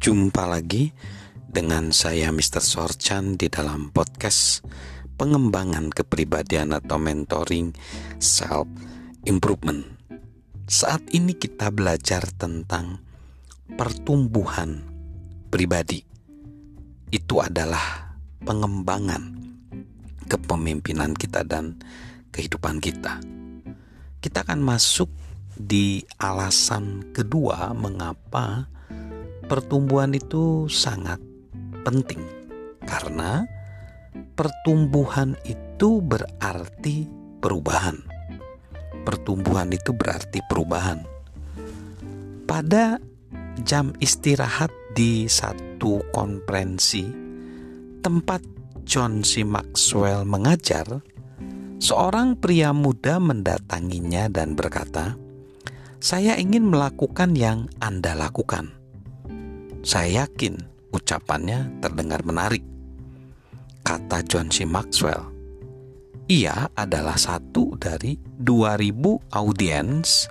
Jumpa lagi dengan saya Mr. Sorchan di dalam podcast pengembangan kepribadian atau mentoring self improvement. Saat ini kita belajar tentang pertumbuhan pribadi. Itu adalah pengembangan kepemimpinan kita dan kehidupan kita. Kita akan masuk di alasan kedua mengapa pertumbuhan itu sangat penting karena pertumbuhan itu berarti perubahan. Pertumbuhan itu berarti perubahan. Pada jam istirahat di satu konferensi tempat John C. Maxwell mengajar, seorang pria muda mendatanginya dan berkata, "Saya ingin melakukan yang Anda lakukan." Saya yakin ucapannya terdengar menarik. Kata John C. Maxwell, ia adalah satu dari 2000 audiens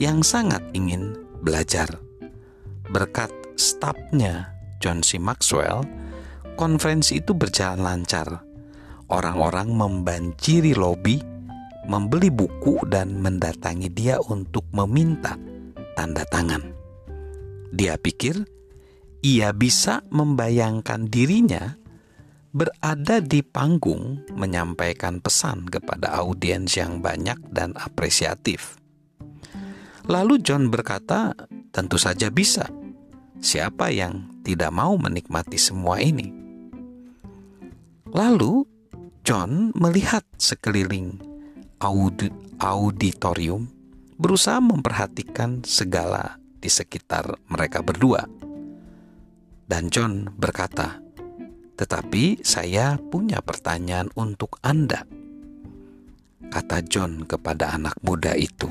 yang sangat ingin belajar. Berkat stafnya John C. Maxwell, konferensi itu berjalan lancar. Orang-orang membanjiri lobi, membeli buku dan mendatangi dia untuk meminta tanda tangan. Dia pikir ia bisa membayangkan dirinya berada di panggung menyampaikan pesan kepada audiens yang banyak dan apresiatif. Lalu John berkata, "Tentu saja bisa. Siapa yang tidak mau menikmati semua ini?" Lalu John melihat sekeliling audi auditorium, berusaha memperhatikan segala di sekitar mereka berdua. Dan John berkata, "Tetapi saya punya pertanyaan untuk Anda." Kata John kepada anak muda itu,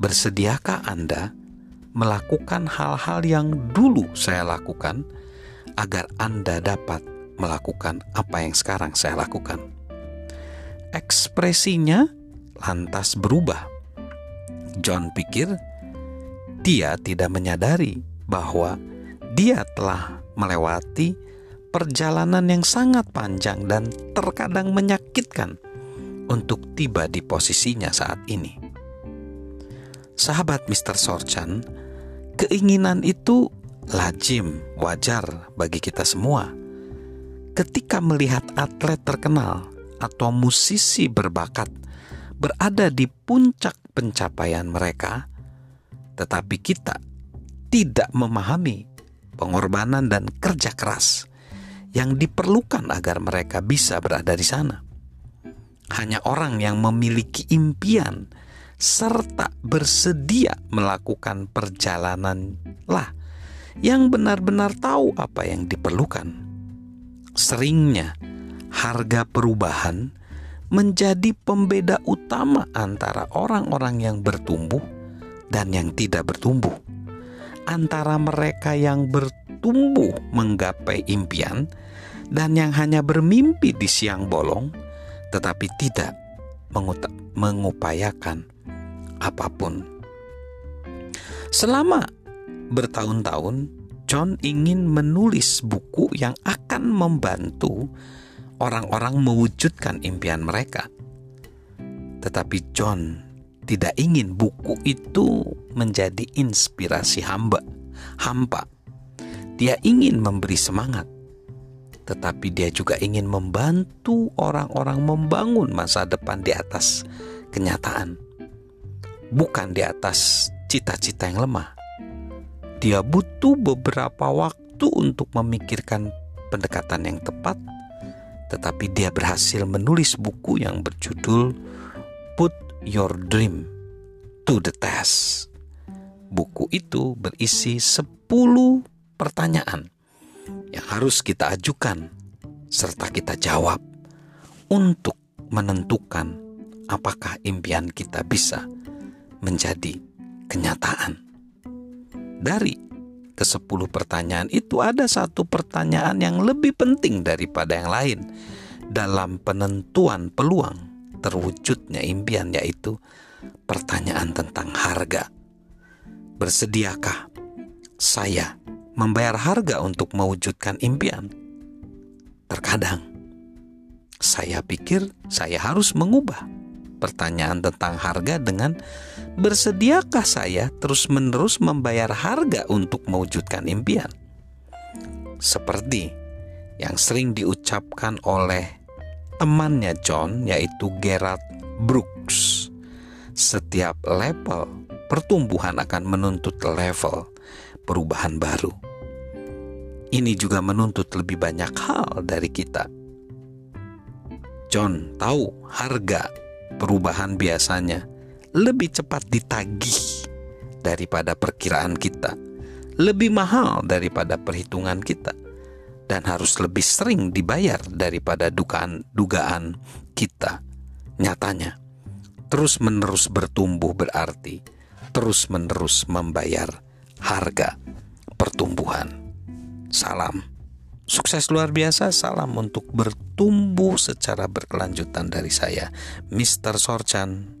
"Bersediakah Anda melakukan hal-hal yang dulu saya lakukan agar Anda dapat melakukan apa yang sekarang saya lakukan?" Ekspresinya lantas berubah. John pikir dia tidak menyadari bahwa dia telah melewati perjalanan yang sangat panjang dan terkadang menyakitkan untuk tiba di posisinya saat ini. Sahabat Mr. Sorchan, keinginan itu lazim, wajar bagi kita semua. Ketika melihat atlet terkenal atau musisi berbakat berada di puncak pencapaian mereka, tetapi kita tidak memahami pengorbanan dan kerja keras yang diperlukan agar mereka bisa berada di sana. Hanya orang yang memiliki impian serta bersedia melakukan perjalanan lah yang benar-benar tahu apa yang diperlukan. Seringnya harga perubahan menjadi pembeda utama antara orang-orang yang bertumbuh dan yang tidak bertumbuh antara mereka yang bertumbuh menggapai impian dan yang hanya bermimpi di siang bolong, tetapi tidak mengupayakan apa pun. Selama bertahun-tahun, John ingin menulis buku yang akan membantu orang-orang mewujudkan impian mereka. Tetapi John tidak ingin buku itu menjadi inspirasi hamba, hampa. Dia ingin memberi semangat, tetapi dia juga ingin membantu orang-orang membangun masa depan di atas kenyataan, bukan di atas cita-cita yang lemah. Dia butuh beberapa waktu untuk memikirkan pendekatan yang tepat, tetapi dia berhasil menulis buku yang berjudul Put Your Dream to the Test. Buku itu berisi 10 pertanyaan yang harus kita ajukan serta kita jawab untuk menentukan apakah impian kita bisa menjadi kenyataan. Dari ke sepuluh pertanyaan itu ada satu pertanyaan yang lebih penting daripada yang lain dalam penentuan peluang terwujudnya impian yaitu pertanyaan tentang harga. Bersediakah saya membayar harga untuk mewujudkan impian? Terkadang saya pikir saya harus mengubah pertanyaan tentang harga dengan bersediakah saya terus-menerus membayar harga untuk mewujudkan impian? Seperti yang sering diucapkan oleh temannya John yaitu Gerard Brooks. Setiap level pertumbuhan akan menuntut level perubahan baru. Ini juga menuntut lebih banyak hal dari kita. John tahu harga perubahan biasanya lebih cepat ditagih daripada perkiraan kita, lebih mahal daripada perhitungan kita, dan harus lebih sering dibayar daripada dugaan-dugaan kita. Nyatanya, terus-menerus bertumbuh berarti terus-menerus membayar harga pertumbuhan. Salam. Sukses luar biasa, salam untuk bertumbuh secara berkelanjutan dari saya, Mr. Sorchan.